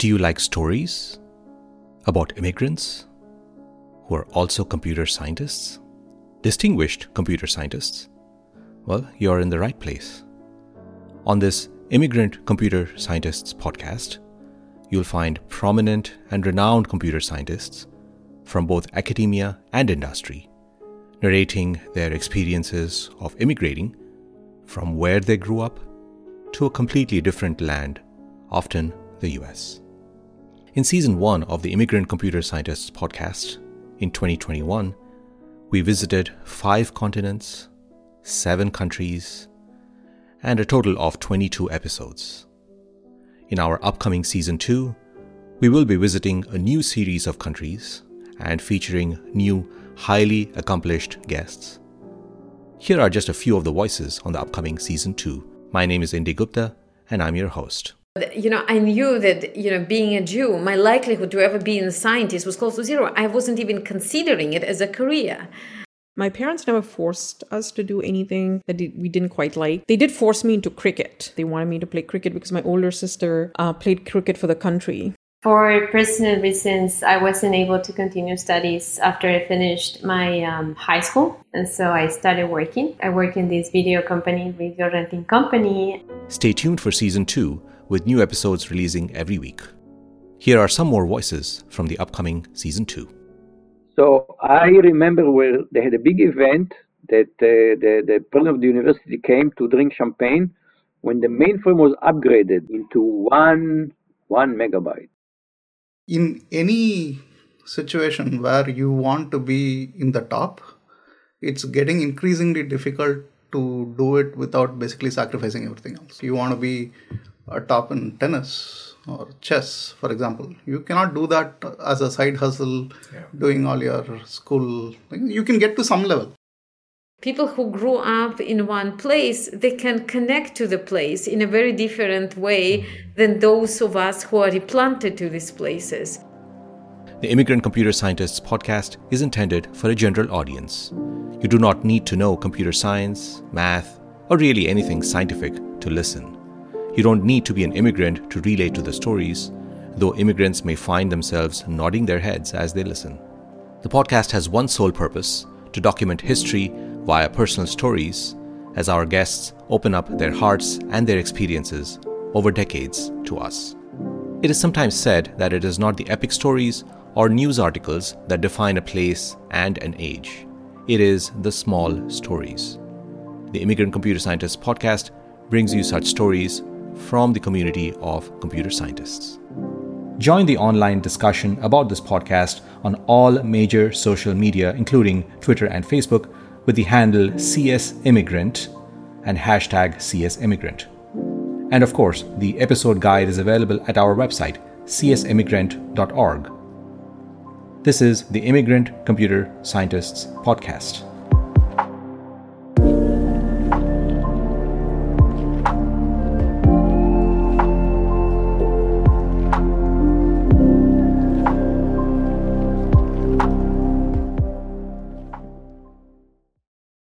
Do you like stories about immigrants who are also computer scientists? Distinguished computer scientists? Well, you're in the right place. On this Immigrant Computer Scientists podcast, you'll find prominent and renowned computer scientists from both academia and industry narrating their experiences of immigrating from where they grew up to a completely different land, often the US. In season one of the Immigrant Computer Scientists podcast in 2021, we visited five continents, seven countries, and a total of 22 episodes. In our upcoming season two, we will be visiting a new series of countries and featuring new, highly accomplished guests. Here are just a few of the voices on the upcoming season two. My name is Indy Gupta, and I'm your host. You know, I knew that, you know, being a Jew, my likelihood to ever be a scientist was close to zero. I wasn't even considering it as a career. My parents never forced us to do anything that we didn't quite like. They did force me into cricket. They wanted me to play cricket because my older sister uh, played cricket for the country. For personal reasons, I wasn't able to continue studies after I finished my um, high school. And so I started working. I work in this video company, video renting company. Stay tuned for season two with new episodes releasing every week. Here are some more voices from the upcoming season two. So I remember where they had a big event that uh, the, the president of the university came to drink champagne when the mainframe was upgraded into one one megabyte. In any situation where you want to be in the top, it's getting increasingly difficult to do it without basically sacrificing everything else. You want to be a top in tennis or chess, for example. You cannot do that as a side hustle, yeah. doing all your school. You can get to some level. People who grew up in one place, they can connect to the place in a very different way mm-hmm. than those of us who are replanted to these places. The Immigrant Computer Scientists podcast is intended for a general audience. You do not need to know computer science, math, or really anything scientific to listen. You don't need to be an immigrant to relate to the stories, though immigrants may find themselves nodding their heads as they listen. The podcast has one sole purpose to document history via personal stories as our guests open up their hearts and their experiences over decades to us. It is sometimes said that it is not the epic stories or news articles that define a place and an age. It is the small stories. The Immigrant Computer Scientists podcast brings you such stories from the community of computer scientists. Join the online discussion about this podcast on all major social media, including Twitter and Facebook, with the handle CSImmigrant and hashtag CSImmigrant. And of course, the episode guide is available at our website, csimmigrant.org. This is the Immigrant Computer Scientists Podcast.